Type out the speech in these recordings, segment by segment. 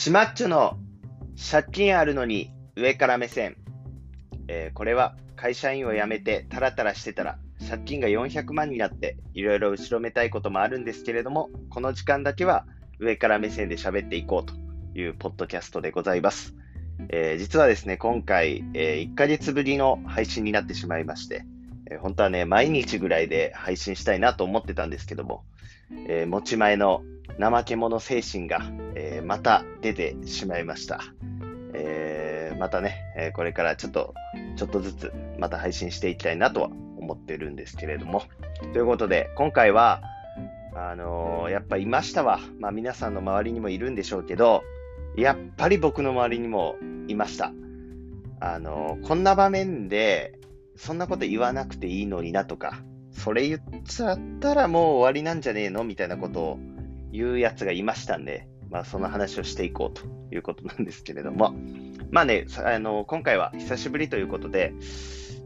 シマッチョの借金あるのに上から目線。えー、これは会社員を辞めてタラタラしてたら借金が400万になっていろいろ後ろめたいこともあるんですけれども、この時間だけは上から目線で喋っていこうというポッドキャストでございます。えー、実はですね、今回、えー、1ヶ月ぶりの配信になってしまいまして、え、本当はね、毎日ぐらいで配信したいなと思ってたんですけども、え持ち前の怠け者精神が、えー、また出てしまいました。えー、またね、えこれからちょっと、ちょっとずつまた配信していきたいなとは思ってるんですけれども。ということで、今回は、あのー、やっぱいましたわ。まあ皆さんの周りにもいるんでしょうけど、やっぱり僕の周りにもいました。あのー、こんな場面で、そんなこと言わなくていいのになとか、それ言っちゃったらもう終わりなんじゃねえの？みたいなことをいうやつがいましたんで、まあ、その話をしていこうということなんですけれども、まあね、あの今回は久しぶりということで、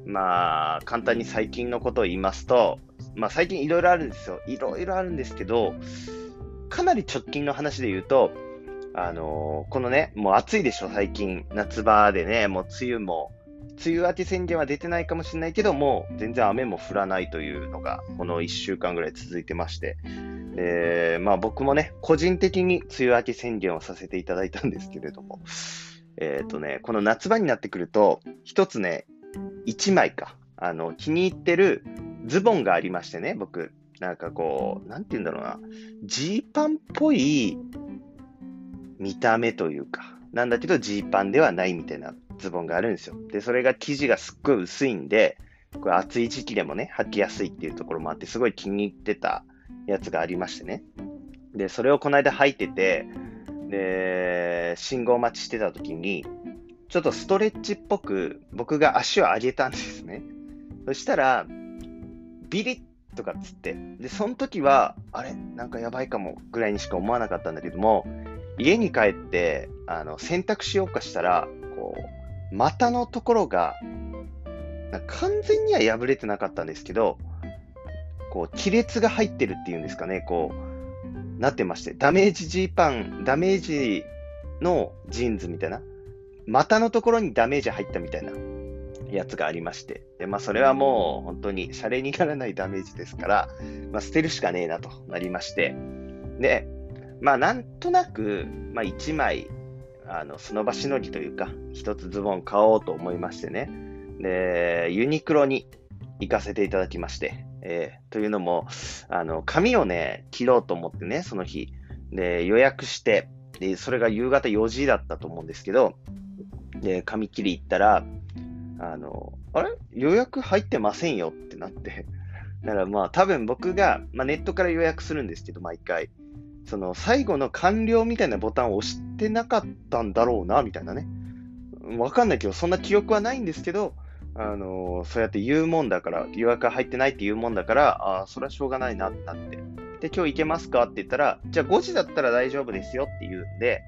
まあ、簡単に最近のことを言いますと、まあ、最近いろいろあるんですよ。いろいろあるんですけど、かなり直近の話で言うと、あのこのね、もう暑いでしょ、最近。夏場でね、もう梅雨も、梅雨明け宣言は出てないかもしれないけども、全然雨も降らないというのが、この1週間ぐらい続いてまして、えー、まあ僕もね、個人的に梅雨明け宣言をさせていただいたんですけれども、えっ、ー、とね、この夏場になってくると、一つね、一枚か、あの、気に入ってるズボンがありましてね、僕、なんかこう、なんて言うんだろうな、ジーパンっぽい見た目というか、なんだけどジーパンではないみたいなズボンがあるんですよ。で、それが生地がすっごい薄いんで、これ暑い時期でもね、履きやすいっていうところもあって、すごい気に入ってたやつがありましてね。で、それをこの間履いてて、で、信号待ちしてた時に、ちょっとストレッチっぽく僕が足を上げたんですね。そしたら、ビリッとかっつって、で、その時は、あれ？なんかやばいかもぐらいにしか思わなかったんだけども、家に帰って、あの、洗濯しようかしたら、こう、股のところが、完全には破れてなかったんですけど、こう、亀裂が入ってるっていうんですかね、こう、なってまして、ダメージジーパン、ダメージのジーンズみたいな、股のところにダメージ入ったみたいなやつがありまして、で、まあ、それはもう本当にシャレにならないダメージですから、まあ、捨てるしかねえなとなりまして、で、まあ、なんとなく、まあ、1枚、あの、その場しのぎというか、一つズボン買おうと思いましてね、で、ユニクロに行かせていただきまして、えー、というのも、あの、髪をね、切ろうと思ってね、その日。で、予約して、で、それが夕方4時だったと思うんですけど、で、髪切り行ったら、あの、あれ？予約入ってませんよってなって。だからまあ多分僕が、まあ、ネットから予約するんですけど、毎回。その最後の完了みたいなボタンを押してなかったんだろうな、みたいなね。わかんないけど、そんな記憶はないんですけど、あの、そうやって言うもんだから、予約入ってないって言うもんだから、ああ、それはしょうがないなってなって。で、今日行けますかって言ったら、じゃあ5時だったら大丈夫ですよって言うんで、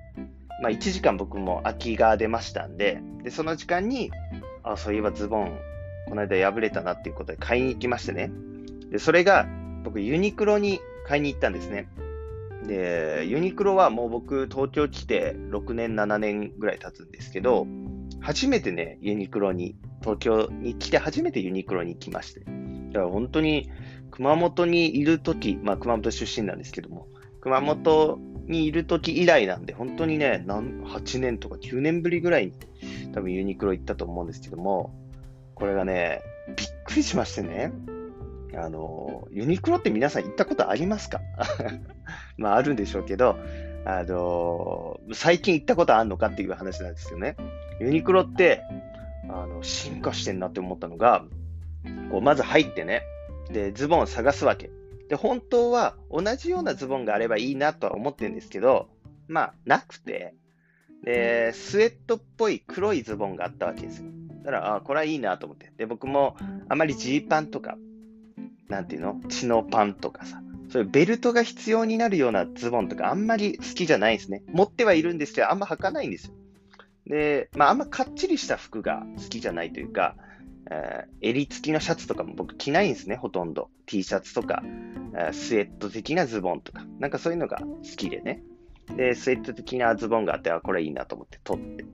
まあ1時間僕も空きが出ましたんで、で、その時間に、あそういえばズボン、この間破れたなっていうことで買いに行きましてね。で、それが、僕ユニクロに買いに行ったんですね。で、ユニクロはもう僕東京来て6年、7年ぐらい経つんですけど、初めてね、ユニクロに東京に来て初めてユニクロに来まして。だから本当に熊本にいるとき、まあ熊本出身なんですけども、熊本にいるとき以来なんで、本当にね、8年とか9年ぶりぐらいに多分ユニクロ行ったと思うんですけども、これがね、びっくりしましてね、あの、ユニクロって皆さん行ったことありますか？まああるんでしょうけど、あの、最近行ったことあるのかっていう話なんですよね。ユニクロって、あの、進化してんなって思ったのが、こう、まず入ってね、で、ズボンを探すわけ。で、本当は同じようなズボンがあればいいなとは思ってるんですけど、まあ、なくて、で、スウェットっぽい黒いズボンがあったわけですよ。だから、あこれはいいなと思って。で、僕もあまりジーパンとか、なんていうの？チノパンとかさ、そういうベルトが必要になるようなズボンとかあんまり好きじゃないんですね。持ってはいるんですけど、あんま履かないんですよ。で、まあ、あんまかっちりした服が好きじゃないというか、えー、襟付きのシャツとかも僕着ないんですね、ほとんど。T シャツとか、えー、スウェット的なズボンとか、なんかそういうのが好きでね。で、スウェット的なズボンがあって、あ、これいいなと思って取って。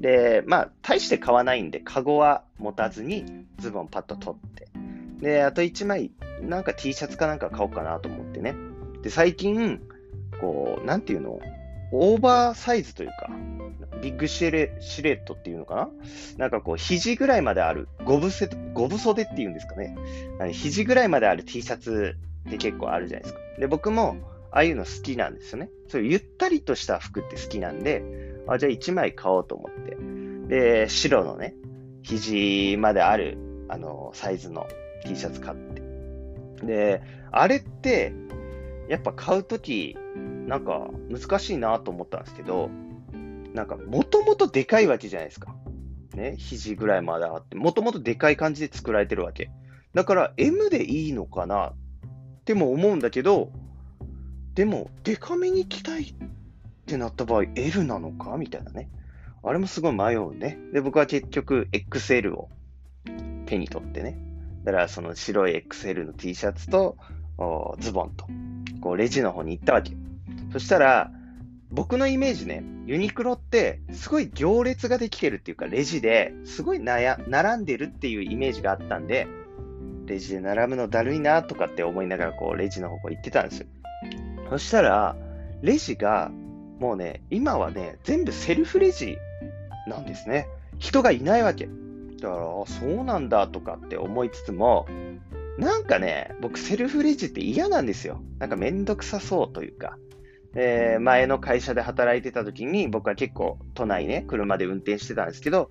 で、まあ、大して買わないんで、カゴは持たずに、ズボンパッと取って。で、あと1枚、なんか T シャツかなんか買おうかなと思ってね。で、最近、こう、なんていうの？オーバーサイズというか、ビッグシレシレットっていうのかな？なんかこう、肘ぐらいまである、ゴブセ、ゴブ袖っていうんですかね。肘ぐらいまである T シャツって結構あるじゃないですか。で、僕も、ああいうの好きなんですよね。そういうゆったりとした服って好きなんで、あ、じゃあ1枚買おうと思って。で、白のね、肘まである、あの、サイズの T シャツ買って。で、あれって、やっぱ買うとき、なんか難しいなと思ったんですけど、なんかもともとでかいわけじゃないですか。ね、肘ぐらいまであって、もともとでかい感じで作られてるわけ。だから M でいいのかなっても思うんだけど、でも、デカめに着たいってなった場合、L なのかみたいなね。あれもすごい迷うね。で、僕は結局 XL を手に取ってね。だからその白い XL の T シャツとズボンと、こうレジの方に行ったわけ。そしたら、僕のイメージね、ユニクロってすごい行列ができてるっていうか、レジですごい悩並んでるっていうイメージがあったんで、レジで並ぶのだるいなとかって思いながらこうレジの方向行ってたんですよ。そしたら、レジがもうね、今はね、全部セルフレジなんですね。人がいないわけ。だから、そうなんだとかって思いつつも、なんかね、僕セルフレジって嫌なんですよ。なんかめんどくさそうというか。えー、前の会社で働いてた時に僕は結構都内ね、車で運転してたんですけど、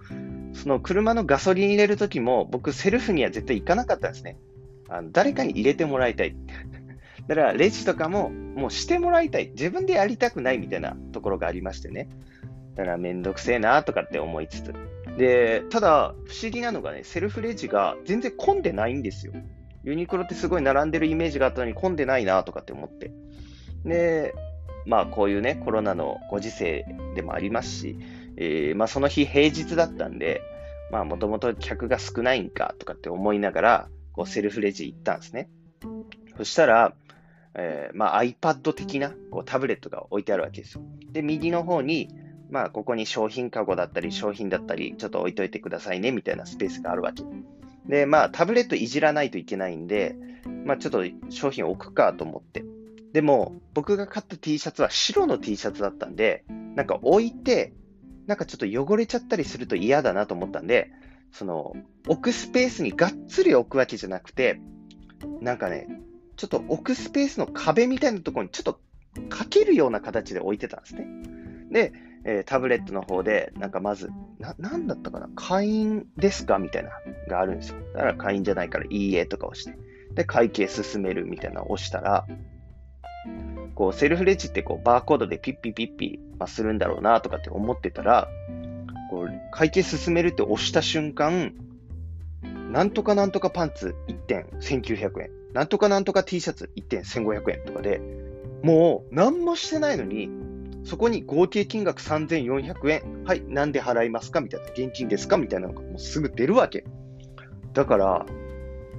その車のガソリン入れる時も僕セルフには絶対行かなかったんですね。あの誰かに入れてもらいたい。だからレジとかももうしてもらいたい。自分でやりたくないみたいなところがありましてね。だからめんどくせえなとかって思いつつ。で、ただ不思議なのがね、セルフレジが全然混んでないんですよ。ユニクロってすごい並んでるイメージがあったのに混んでないなとかって思って。で、まあこういうね、コロナのご時世でもありますし、えー、まあその日平日だったんで、まあもともと客が少ないんかとかって思いながら、こうセルフレジ行ったんですね。そしたら、えー、まあ iPad 的なこうタブレットが置いてあるわけですよ。で、右の方に、まあここに商品カゴだったり商品だったり、ちょっと置いといてくださいねみたいなスペースがあるわけ。で、まあタブレットいじらないといけないんで、まあちょっと商品置くかと思って、でも、僕が買った T シャツは白の T シャツだったんで、なんか置いて、なんかちょっと汚れちゃったりすると嫌だなと思ったんで、その、置くスペースにがっつり置くわけじゃなくて、なんかね、ちょっと置くスペースの壁みたいなところにちょっとかけるような形で置いてたんですね。で、えー、タブレットの方で、なんかまず、な、なんだったかな会員ですかみたいな、があるんですよ。だから会員じゃないから、いいえとか押して。で、会計進めるみたいなのを押したら、こう、セルフレジってこう、バーコードでピッピピッピ、まあ、するんだろうなとかって思ってたら、こう、会計進めるって押した瞬間、なんとかなんとかパンツ1点1900円。なんとかなんとか T シャツ1点1500円とかで、もう何もしてないのに、そこに合計金額3400円。はい、なんで払いますか？みたいな。現金ですか？みたいなのがもうすぐ出るわけ。だから、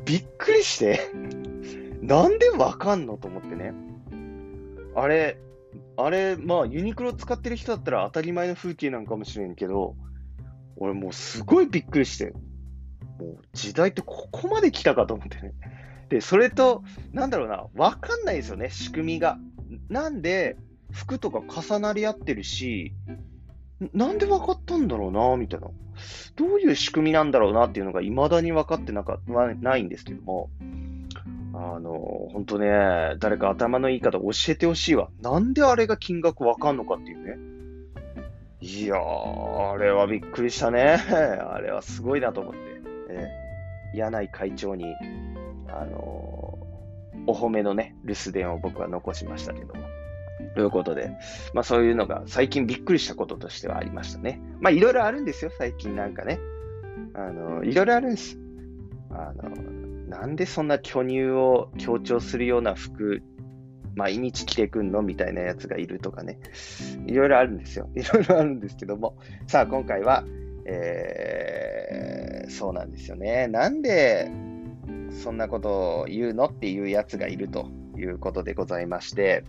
びっくりして なんでわかんの？と思ってね。あれ、あれ、まあ、ユニクロ使ってる人だったら当たり前の風景なんかもしれんけど、俺もうすごいびっくりして、もう時代ってここまで来たかと思ってね。で、それと、なんだろうな、わかんないですよね、仕組みが。なんで、服とか重なり合ってるし、なんで分かったんだろうな、みたいな。どういう仕組みなんだろうなっていうのが未だに分かってなかないんですけども、あの、本当ね、誰か頭のいい方教えてほしいわ。なんであれが金額わかんのかっていうね。いやー、あれはびっくりしたね。あれはすごいなと思って。えー、柳井会長に、あのー、お褒めのね、留守電を僕は残しましたけども。ということで、まあそういうのが最近びっくりしたこととしてはありましたね。まあいろいろあるんですよ、最近なんかね。あの、いろいろあるんです。あの、なんでそんな巨乳を強調するような服、毎日着てくんのみたいなやつがいるとかね。いろいろあるんですよ。いろいろあるんですけども。さあ、今回は、えー、そうなんですよね。なんで、そんなことを言うのっていうやつがいるということでございまして、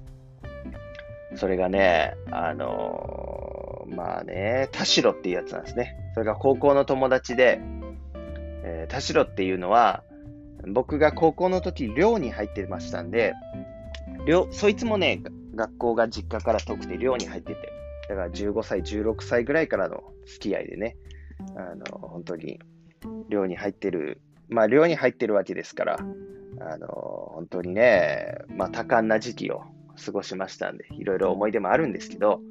それがね、あのー、まあね、田代っていうやつなんですね。それが高校の友達で、えー、田代っていうのは、僕が高校の時、寮に入ってましたんで、寮、そいつもね、学校が実家から遠くて寮に入ってて、だから15歳、16歳ぐらいからの付き合いでね、あの、本当に寮に入ってる、まあ寮に入ってるわけですから、あの、本当にね、まあ多感な時期を過ごしましたんで、いろいろ思い出もあるんですけど、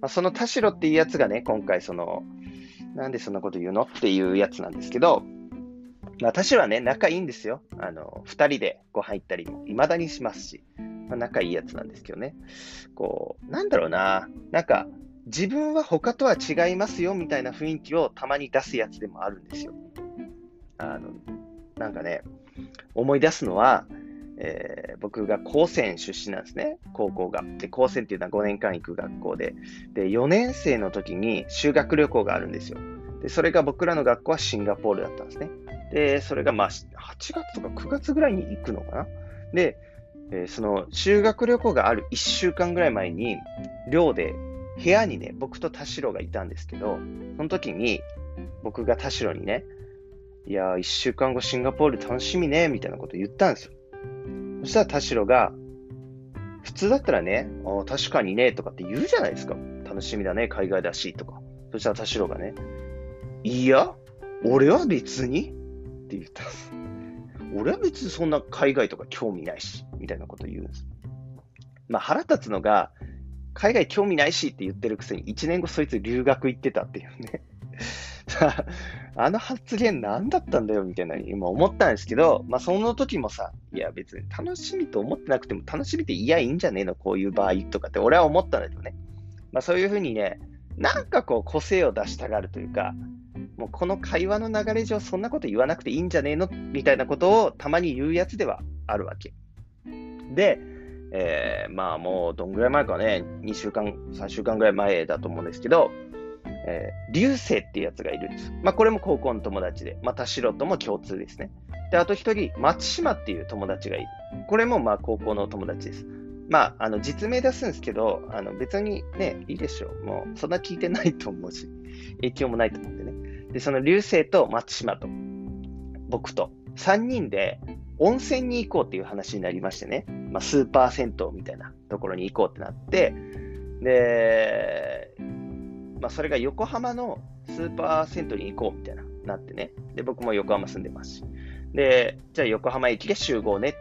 まあ、その田代っていうやつがね、今回その、なんでそんなこと言うの？っていうやつなんですけど、まあ、田代はね、仲いいんですよ。あの、二人でご飯行ったりも未だにしますし、まあ、仲いいやつなんですけどね。こう、なんだろうな、なんか、自分は他とは違いますよみたいな雰囲気をたまに出すやつでもあるんですよ。あの、なんかね、思い出すのは、えー、僕が高専出身なんですね、高校が。で、高専っていうのは5年間行く学校で、で、4年生の時に修学旅行があるんですよ。で、それが僕らの学校はシンガポールだったんですね。で、それがまあ、8月とか9月ぐらいに行くのかな？で、えー、その修学旅行がある1週間ぐらい前に、寮で部屋にね、僕と田代がいたんですけど、その時に僕が田代にね、いやー、1週間後シンガポール楽しみね、みたいなこと言ったんですよ。そしたら田代が、普通だったらね、あ確かにね、とかって言うじゃないですか。楽しみだね、海外だし、とか。そしたら田代がね、いや、俺は別にって言ったんです。俺は別にそんな海外とか興味ないし、みたいなこと言うんです。まあ腹立つのが、海外興味ないしって言ってるくせに、1年後そいつ留学行ってたっていうね。さ あの発言何だったんだよみたいな今思ったんですけど、まあその時もさ、いや別に楽しみと思ってなくても楽しみっていやいいんじゃねえのこういう場合とかって俺は思ったんだけどね。まあそういうふうにね、なんかこう個性を出したがるというか、もうこの会話の流れ上そんなこと言わなくていいんじゃねえのみたいなことをたまに言うやつではあるわけ。で、えー、まあもうどんぐらい前かね、2週間、3週間ぐらい前だと思うんですけど、えー、流星っていうやつがいるんです。まあ、これも高校の友達で、また素人も共通ですね。で、あと一人、松島っていう友達がいる。これもまあ高校の友達です。まあ、あの、実名出すんですけど、あの、別にね、いいでしょう。もう、そんな聞いてないと思うし、影響もないと思うんでね。で、その流星と松島と、僕と、3人で温泉に行こうっていう話になりましてね。まあ、スーパー銭湯みたいなところに行こうってなって、で、まあ、それが横浜のスーパー銭湯に行こうみたいな、なってね。で、僕も横浜住んでますし。で、じゃあ横浜駅で集合ねって、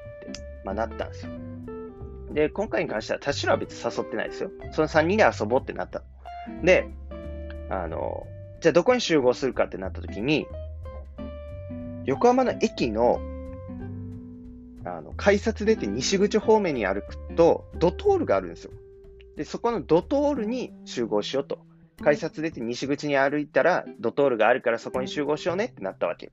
まあ、なったんですよ。で、今回に関しては、田代は別に誘ってないですよ。その3人で遊ぼうってなった。で、あの、じゃあどこに集合するかってなった時に、横浜の駅の、あの、改札出て西口方面に歩くと、ドトールがあるんですよ。で、そこのドトールに集合しようと改札出て西口に歩いたら、ドトールがあるからそこに集合しようねってなったわけ。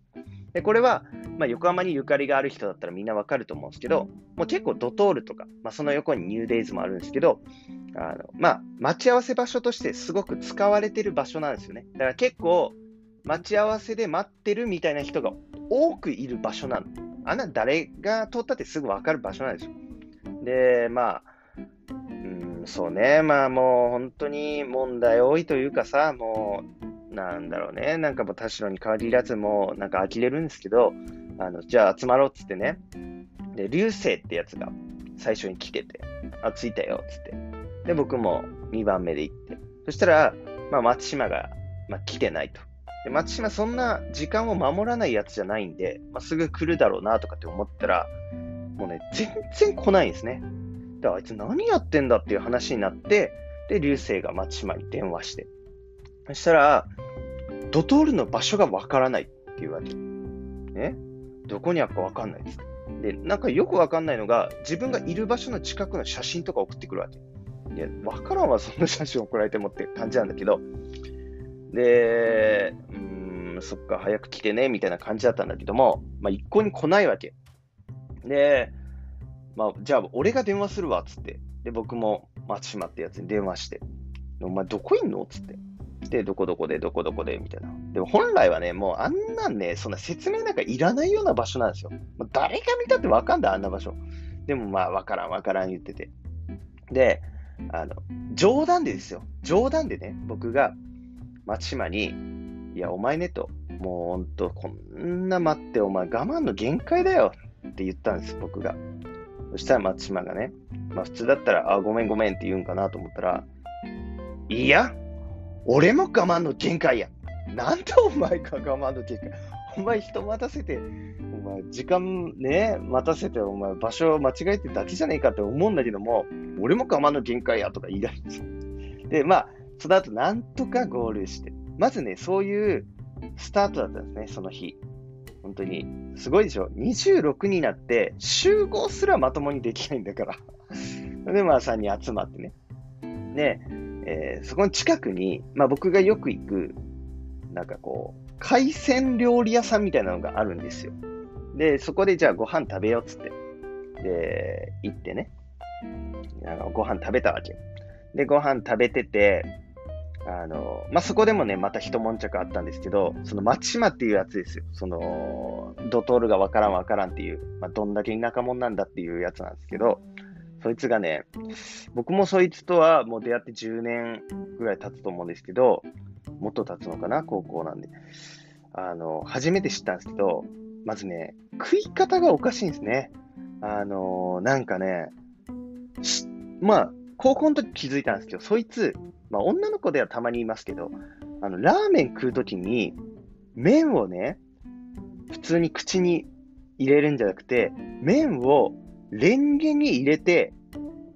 で、これは、まあ、横浜にゆかりがある人だったらみんなわかると思うんですけど、もう結構ドトールとか、まあ、その横にニューデイズもあるんですけど、あの、まあ、待ち合わせ場所としてすごく使われてる場所なんですよね。だから結構、待ち合わせで待ってるみたいな人が多くいる場所なの。あんな誰が通ったってすぐわかる場所なんですよ。で、まあ、うんそうね、まあもう本当に問題多いというかさ、もう、なんだろうね、なんかもう田代に限らずもうなんか呆れるんですけど、あの、じゃあ集まろうっつってね、で、流星ってやつが最初に来てて、あ、着いたよっつって。で、僕も2番目で行って。そしたら、まあ松島が、まあ、来てないと。で、松島そんな時間を守らないやつじゃないんで、まあ、すぐ来るだろうなとかって思ったら、もうね、全然来ないんですね。で、あいつ何やってんだっていう話になって、で、流星が松島に電話して。そしたら、ドトールの場所がわからないっていうわけ。ね？どこにあるかわかんないです。で、なんかよくわかんないのが、自分がいる場所の近くの写真とか送ってくるわけ。いや、わからんわ、そんな写真送られてもって感じなんだけど、で、うーん、そっか、早く来てね、みたいな感じだったんだけども、まあ、一向に来ないわけ。で、まあ、じゃあ俺が電話するわ、つって。で、僕も松島ってやつに電話して、お前どこいんの？つって。で、どこどこで、どこどこで、みたいな。でも本来はね、もうあんなんね、そんな説明なんかいらないような場所なんですよ。まあ、誰が見たってわかんない、あんな場所。でもまあ、わからん、わからん言ってて。で、あの、冗談でですよ。冗談でね、僕が松島に、いや、お前ねと、もうほんと、こんな待って、お前我慢の限界だよって言ったんです、僕が。そしたら松島がね、まあ普通だったら、あ、ごめんごめんって言うんかなと思ったら、いや、俺も我慢の限界や。なんでお前が我慢の限界お前人待たせて、前時間ね、待たせて、お前場所を間違えてだけじゃねえかって思うんだけども、俺も我慢の限界やとか言い出すん で。まあ、その後なんとかゴールして、まずね、そういうスタートだったんですね、その日。本当に。すごいでしょ ?26 になって集合すらまともにできないんだから。で、まあ3人集まってね。で、えー、そこの近くに、まあ僕がよく行く、なんかこう、海鮮料理屋さんみたいなのがあるんですよ。で、そこでじゃあご飯食べようっつって。で、行ってね。あのご飯食べたわけ。で、ご飯食べてて、あの、まあ、そこでもね、また一悶着あったんですけど、その松島っていうやつですよ。その、ドトールがわからんわからんっていう、まあ、どんだけ田舎者なんだっていうやつなんですけど、そいつがね、僕もそいつとはもう出会って10年ぐらい経つと思うんですけど、もっと経つのかな、高校なんで。あの、初めて知ったんですけど、まずね、食い方がおかしいんですね。あの、なんかね、まあ、高校の時気づいたんですけど、そいつ、まあ女の子ではたまにいますけど、あの、ラーメン食う時に、麺をね、普通に口に入れるんじゃなくて、麺をレンゲに入れて、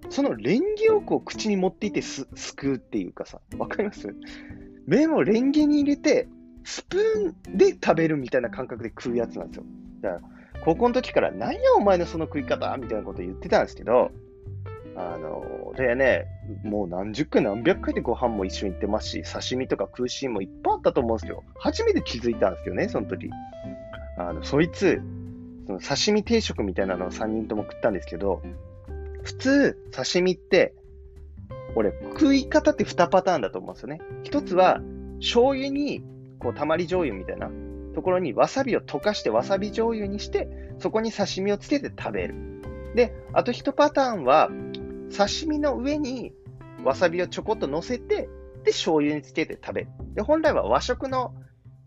そのレンゲをこう口に持っていってす、すくうっていうかさ、わかります？麺をレンゲに入れて、スプーンで食べるみたいな感覚で食うやつなんですよ。だから、高校の時から、なんやお前のその食い方みたいなこと言ってたんですけど、あの、でね、もう何十回何百回でご飯も一緒に行ってますし、刺身とか空心もいっぱいあったと思うんですよ。初めて気づいたんですよね、その時。あの、そいつ、その刺身定食みたいなのを3人とも食ったんですけど、普通、刺身って、俺、食い方って2パターンだと思うんですよね。一つは、醤油に、こう、たまり醤油みたいなところにわさびを溶かしてわさび醤油にして、そこに刺身をつけて食べる。で、あと1パターンは、刺身の上にわさびをちょこっと乗せて、で、醤油につけて食べる。で、本来は和食の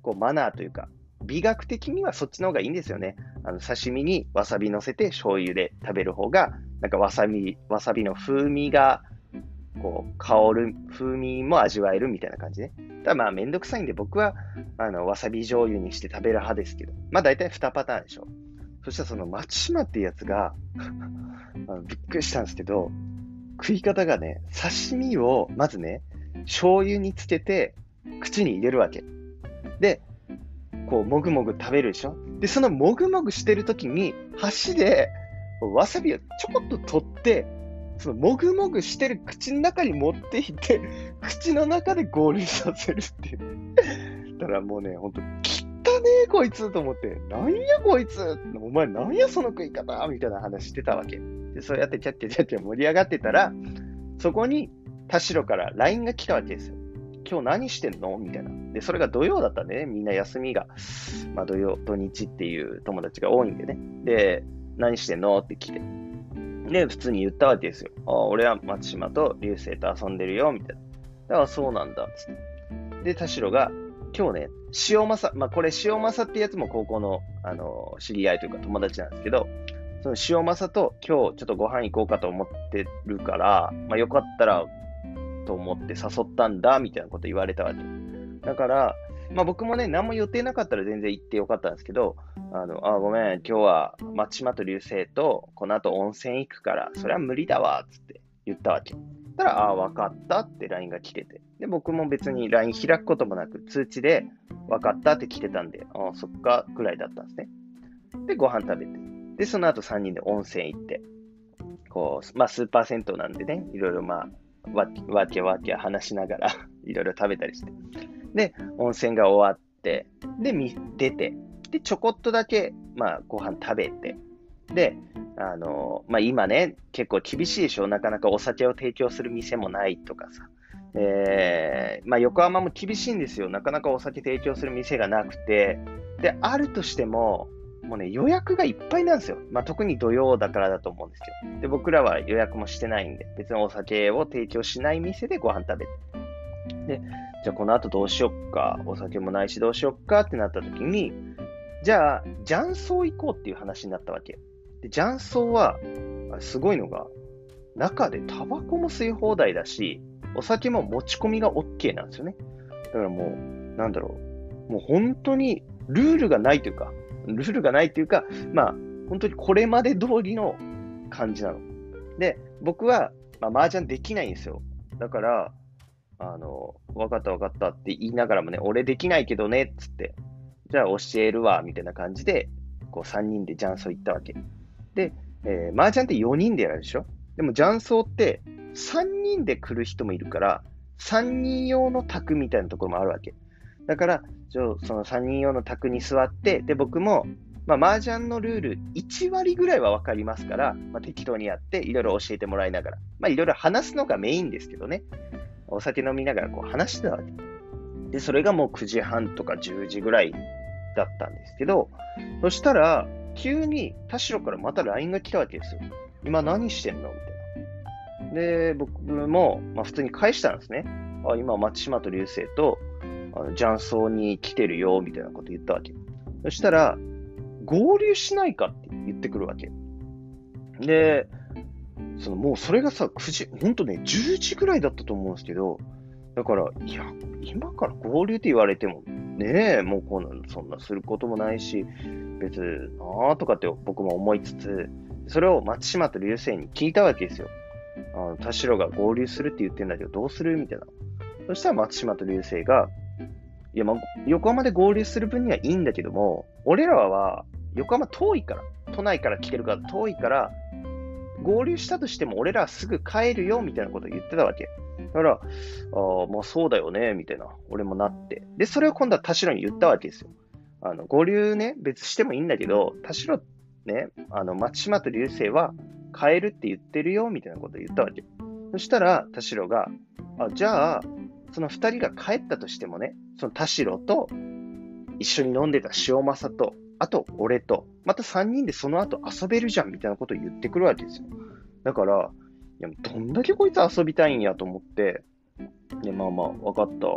こうマナーというか、美学的にはそっちの方がいいんですよね。あの刺身にわさび乗せて醤油で食べる方が、なんかわさび、わさびの風味が、こう、香る風味も味わえるみたいな感じね。ただまあめんどくさいんで僕は、あの、わさび醤油にして食べる派ですけど、まあ大体2パターンでしょ。そしたらその松島っていうやつが あのびっくりしたんですけど、食い方がね、刺身をまずね、醤油につけて口に入れるわけ。で、こう、もぐもぐ食べるでしょで、そのもぐもぐしてるときに、箸で、わさびをちょこっと取って、そのもぐもぐしてる口の中に持っていて、口の中で合流させるっていう。だからもうね、ほんと、汚ねえこいつと思って、なんやこいつお前なんやその食い方みたいな話してたわけ。で、そうやってキャッキャキャッキャ盛り上がってたら、そこに田代から LINE が来たわけですよ。今日何してんの？みたいな。で、それが土曜だったんでね、みんな休みが、まあ土曜、土日っていう友達が多いんでね。で、何してんの？って来て。で、普通に言ったわけですよ。あ俺は松島と流星と遊んでるよ、みたいな。だからそうなんだ、つって。で、田代が、今日ね、塩正、まあこれ塩正ってやつも高校の、あの、知り合いというか友達なんですけど、その塩正と今日ちょっとご飯行こうかと思ってるから、まあよかったらと思って誘ったんだ、みたいなこと言われたわけ。だから、まあ僕もね、何も予定なかったら全然行ってよかったんですけど、あの、あ、ごめん、今日は松島と流星と、この後温泉行くから、それは無理だわ、つって言ったわけ。たら、あ、わかったって LINE が来てて。で、僕も別に LINE 開くこともなく、通知で、わかったって来てたんで、あ、そっか、くらいだったんですね。で、ご飯食べて。で、その後3人で温泉行って、こう、まあ、スーパー銭湯なんでね、いろいろまあ、わわけわけ話しながら いろいろ食べたりして。で、温泉が終わって、で、出て、で、ちょこっとだけ、まあ、ご飯食べて、で、あの、まあ、今ね、結構厳しいでしょなかなかお酒を提供する店もないとかさ。えー、まあ、横浜も厳しいんですよ。なかなかお酒提供する店がなくて、で、あるとしても、もうね、予約がいっぱいなんですよ。まあ、特に土曜だからだと思うんですけど。で、僕らは予約もしてないんで、別にお酒を提供しない店でご飯食べて。で、じゃあこの後どうしよっか、お酒もないしどうしよっかってなった時に、じゃあ、雀荘行こうっていう話になったわけ。で、雀荘は、すごいのが、中でタバコも吸い放題だし、お酒も持ち込みが OK なんですよね。だからもう、なんだろう。もう本当にルールがないというか、ルールがないというか、まあ、本当にこれまで通りの感じなの。で、僕は、まあ、麻雀できないんですよ。だから、あの、分かった分かったって言いながらもね、俺できないけどね、っつって、じゃあ教えるわ、みたいな感じで、こう3人で雀荘行ったわけ。で、えー、麻雀って4人でやるでしょ？でも雀荘って3人で来る人もいるから、3人用の卓みたいなところもあるわけ。だから、その3人用の卓に座って、で、僕も、まあ、麻雀のルール1割ぐらいは分かりますから、まあ、適当にやって、いろいろ教えてもらいながら、まあ、いろいろ話すのがメインですけどね、お酒飲みながらこう話してたわけ。で、それがもう9時半とか10時ぐらいだったんですけど、そしたら、急に田代からまた LINE が来たわけですよ。今何してんの？みたいな。で、僕も、まあ、普通に返したんですね。あ、今、松島と流星と、あの、雀荘に来てるよ、みたいなこと言ったわけ。そしたら、合流しないかって言ってくるわけ。で、そのもうそれがさ、9時、ほんとね、10時ぐらいだったと思うんですけど、だから、いや、今から合流って言われても、ねえ、もうこんな、そんなすることもないし、別なあとかって僕も思いつつ、それを松島と流星に聞いたわけですよ。あの田代が合流するって言ってんだけど、どうするみたいな。そしたら松島と流星が、いや、まあ、横浜で合流する分にはいいんだけども、俺らは横浜遠いから、都内から来てるから遠いから、合流したとしても俺らはすぐ帰るよみたいなことを言ってたわけ。だから、あまあそうだよね、みたいな、俺もなって。で、それを今度は田代に言ったわけですよ。あの、合流ね、別してもいいんだけど、田代ね、あの、松島と流星は帰るって言ってるよ、みたいなことを言ったわけ。そしたら、田代が、あ、じゃあ、その二人が帰ったとしてもね、その田代と、一緒に飲んでた塩正と、あと俺と、また三人でその後遊べるじゃんみたいなことを言ってくるわけですよ。だから、いや、どんだけこいつ遊びたいんやと思って、で、まあまあ、わかった、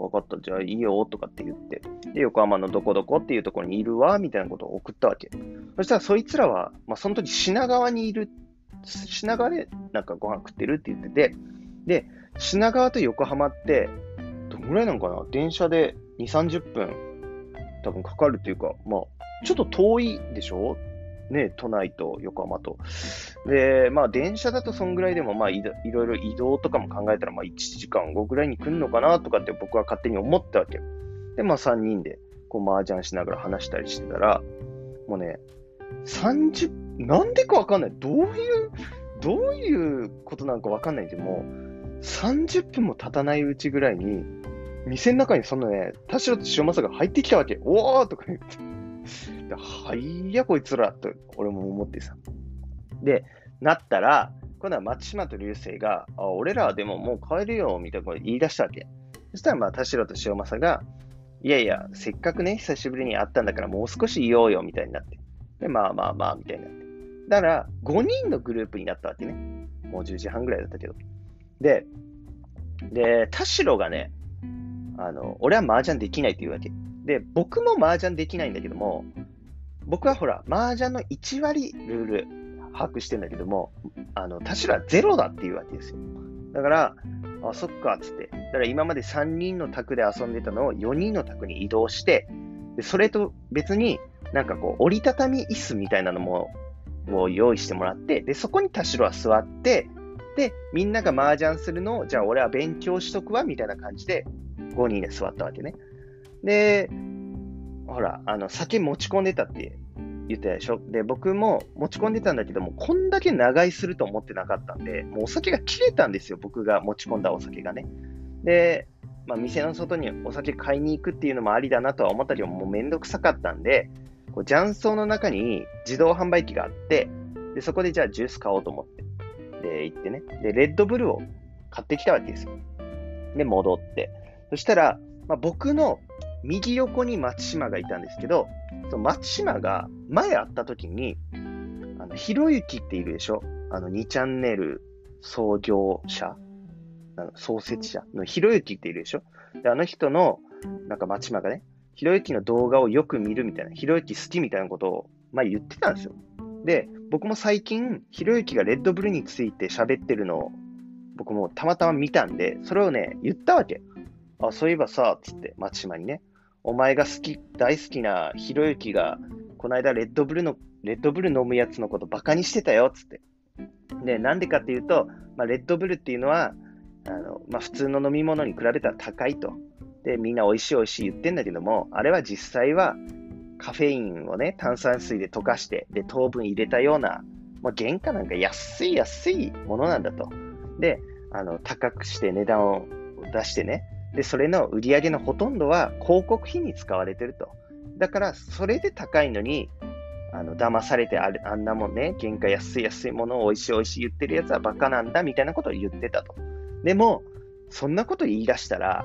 わかった、じゃあいいよとかって言って、で、横浜のどこどこっていうところにいるわ、みたいなことを送ったわけ。そしたらそいつらは、まあその時品川にいる、品川でなんかご飯食ってるって言ってて、で、品川と横浜って、どのぐらいなのかな？電車で2、30分多分かかるっていうか、まあ、ちょっと遠いでしょ？ね、都内と横浜と。で、まあ、電車だとそんぐらいでも、まあい、いろいろ移動とかも考えたら、まあ、1時間後ぐらいに来るのかなとかって僕は勝手に思ったわけ。で、まあ、3人で、こう、麻雀しながら話したりしてたら、もうね、30、なんでかわかんない。どういう、どういうことなのかわかんないけども、30分も経たないうちぐらいに、店の中にそのね、田代と塩正が入ってきたわけ。おーとか言って。はいや、こいつらと、俺も思ってさ。で、なったら、今度は松島と流星が、あ、俺らはでももう帰るよ、みたいなこと言い出したわけ。そしたら、まあ、田代と塩正が、いやいや、せっかくね、久しぶりに会ったんだから、もう少しいようよ、みたいになって。で、まあまあまあ、みたいになって。だから、5人のグループになったわけね。もう10時半ぐらいだったけど。で、で、田代がね、あの、俺は麻雀できないって言うわけ。で、僕も麻雀できないんだけども、僕はほら、麻雀の1割ルール把握してんだけども、あの、田代はゼロだっていうわけですよ。だから、あ、そっか、つって。だから今まで3人の卓で遊んでたのを4人の卓に移動して、でそれと別になんかこう、折りたたみ椅子みたいなのも、を用意してもらって、で、そこに田代は座って、で、みんなが麻雀するのを、じゃあ俺は勉強しとくわ、みたいな感じで、5人で座ったわけね。で、ほら、あの、酒持ち込んでたって言ってたでしょ？で、僕も持ち込んでたんだけども、こんだけ長居すると思ってなかったんで、もうお酒が切れたんですよ、僕が持ち込んだお酒がね。で、まあ、店の外にお酒買いに行くっていうのもありだなとは思ったけど、もうめんどくさかったんで、こう雀荘の中に自動販売機があって、で、そこでじゃあジュース買おうと思って、で、行ってね。で、レッドブルを買ってきたわけですよ。で、戻って。そしたら、まあ、僕の右横に松島がいたんですけど、その松島が前会った時に、あの、ひろゆきっているでしょ？あの、2チャンネル創業者あの創設者のひろゆきっているでしょ？で、あの人の、なんか町間がね、ひろゆきの動画をよく見るみたいな、ひろゆき好きみたいなことを、まあ言ってたんですよ。で、僕も最近、ひろゆきがレッドブルについて喋ってるのを、僕もたまたま見たんで、それをね、言ったわけ。あ、そういえばさ、つって、松島にね、お前が好き、大好きなひろゆきが、この間レッドブルの、レッドブル飲むやつのことバカにしてたよ、つって。で、なんでかっていうと、まあ、レッドブルっていうのは、あのまあ、普通の飲み物に比べたら高いと。で、みんな美味しい美味しい言ってんだけども、あれは実際はカフェインをね、炭酸水で溶かして、で、糖分入れたような、まあ、原価なんか安い安いものなんだと。で、あの、高くして値段を出してね、で、それの売り上げのほとんどは広告費に使われてると。だから、それで高いのに、あの、騙されてああんなもんね、原価安い安いものを美味しい美味しい言ってるやつはバカなんだ、みたいなことを言ってたと。でも、そんなこと言い出したら、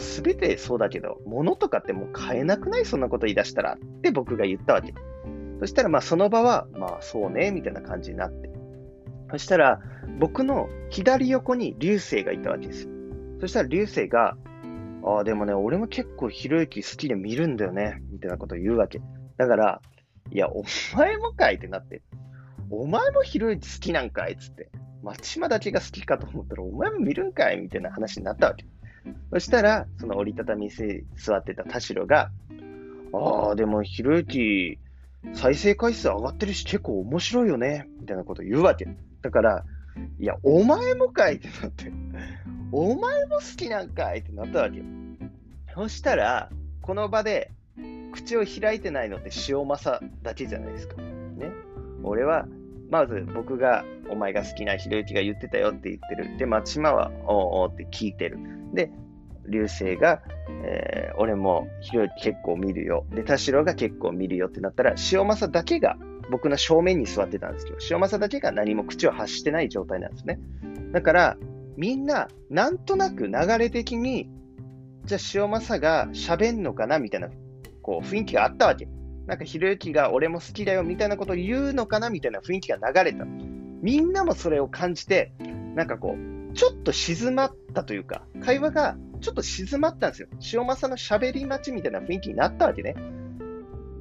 もうすべてそうだけど、物とかってもう買えなくない？そんなこと言い出したらって僕が言ったわけ。そしたらまあその場は、まあそうね、みたいな感じになって。そしたら僕の左横に流星がいたわけです。そしたら流星が、ああ、でもね、俺も結構ひろゆき好きで見るんだよね、みたいなことを言うわけ。だから、いや、お前もかいってなって。お前もひろゆき好きなんかいっつって。松島だけが好きかと思ったら、お前も見るんかい？みたいな話になったわけ。そしたら、その折りたたみ椅座ってた田代が、ああ、でもひろゆき、再生回数上がってるし結構面白いよね、みたいなこと言うわけ。だから、いや、お前もかいってなって、お前も好きなんかいってなったわけよ。そしたら、この場で口を開いてないのって塩正だけじゃないですか。ね。俺は、まず僕がお前が好きなひろゆきが言ってたよって言ってる。で、松島はおおって聞いてる。で、流星が、えー、俺もひろゆき結構見るよ。で、田代が結構見るよってなったら、塩正だけが僕の正面に座ってたんですけど、塩正だけが何も口を発してない状態なんですね。だから、みんな、なんとなく流れ的に、じゃあ塩正が喋んのかなみたいな、こう、雰囲気があったわけ。なんか、ひろゆきが俺も好きだよみたいなことを言うのかなみたいな雰囲気が流れた。みんなもそれを感じて、なんかこう、ちょっと静まったというか、会話がちょっと静まったんですよ。塩正の喋り待ちみたいな雰囲気になったわけね。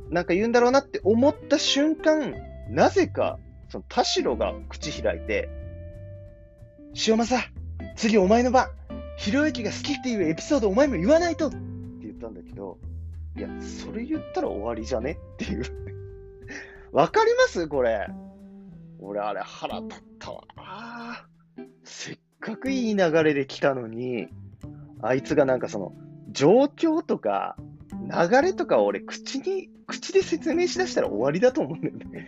なんか言うんだろうなって思った瞬間、なぜか、その田代が口開いて、塩正、次お前の番、ひろゆきが好きっていうエピソードお前も言わないとって言ったんだけど、いや、それ言ったら終わりじゃね？っていう わかります？これ。俺、あれ腹立ったわ。ああせっかくいい流れで来たのに、あいつがなんかその、状況とか、流れとかを俺、口に、口で説明しだしたら終わりだと思うんだよね。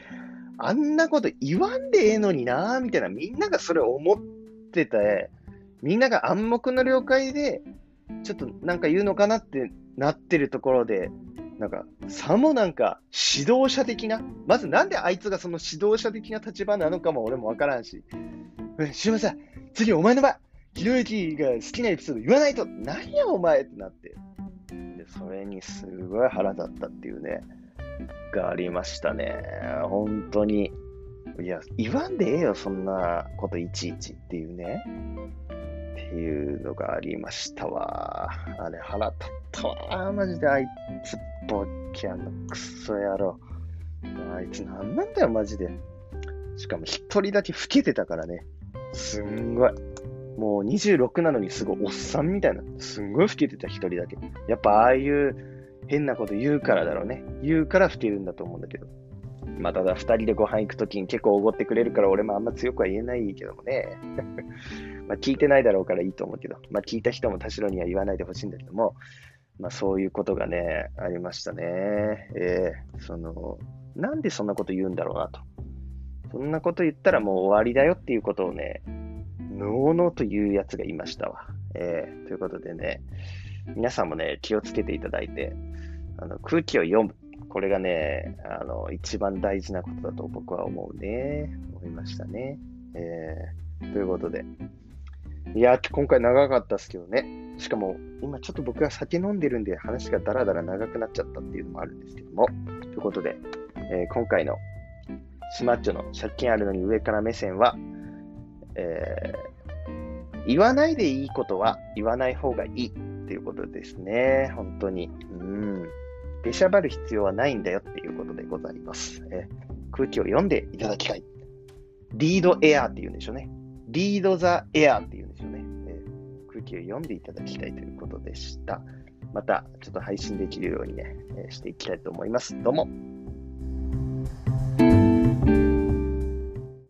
あんなこと言わんでええのになみたいな、みんながそれ思ってて、みんなが暗黙の了解で、ちょっとなんか言うのかなってなってるところで、なんか、さもなんか指導者的な、まずなんであいつがその指導者的な立場なのかも俺もわからんし、すいません、次お前の番、ひろゆきが好きなエピソード言わないと、何やお前ってなって。で、それにすごい腹立ったっていうね、がありましたね。本当に。いや、言わんでええよ、そんなこといちいちっていうね。ていうのがありましたわ。あれ、腹立ったわ。マジで、あいつ、ボッキャのクソ野郎。あいつ何なんだよ、マジで。しかも一人だけ老けてたからね。すんごい。もう26なのにすごいおっさんみたいな。すんごい老けてた一人だけ。やっぱああいう変なこと言うからだろうね。言うから老けるんだと思うんだけど。まあ、ただ二人でご飯行くときに結構おごってくれるから俺もあんま強くは言えないけどもね。まあ聞いてないだろうからいいと思うけど、まあ聞いた人も田代には言わないでほしいんだけども、まあそういうことがね、ありましたね。えー、その、なんでそんなこと言うんだろうなと。そんなこと言ったらもう終わりだよっていうことをね、のうのうというやつがいましたわ。えー、ということでね、皆さんもね、気をつけていただいて、あの空気を読む。これがね、あの、一番大事なことだと僕は思うね。思いましたね。えー、ということで。いや、今回長かったですけどね。しかも、今ちょっと僕が酒飲んでるんで話がダラダラ長くなっちゃったっていうのもあるんですけども。ということで、えー、今回のスマッチョの借金あるのに上から目線は、えー、言わないでいいことは言わない方がいいっていうことですね。本当に。うん。出しゃばる必要はないんだよっていうことでございます。えー、空気を読んでいただきたい。リードエアーって言うんでしょうね。リードザエアーって言う。ー、空気を読んでいただきたいということでした。また、ちょっと配信できるようにね、えー、していきたいと思います。どうも。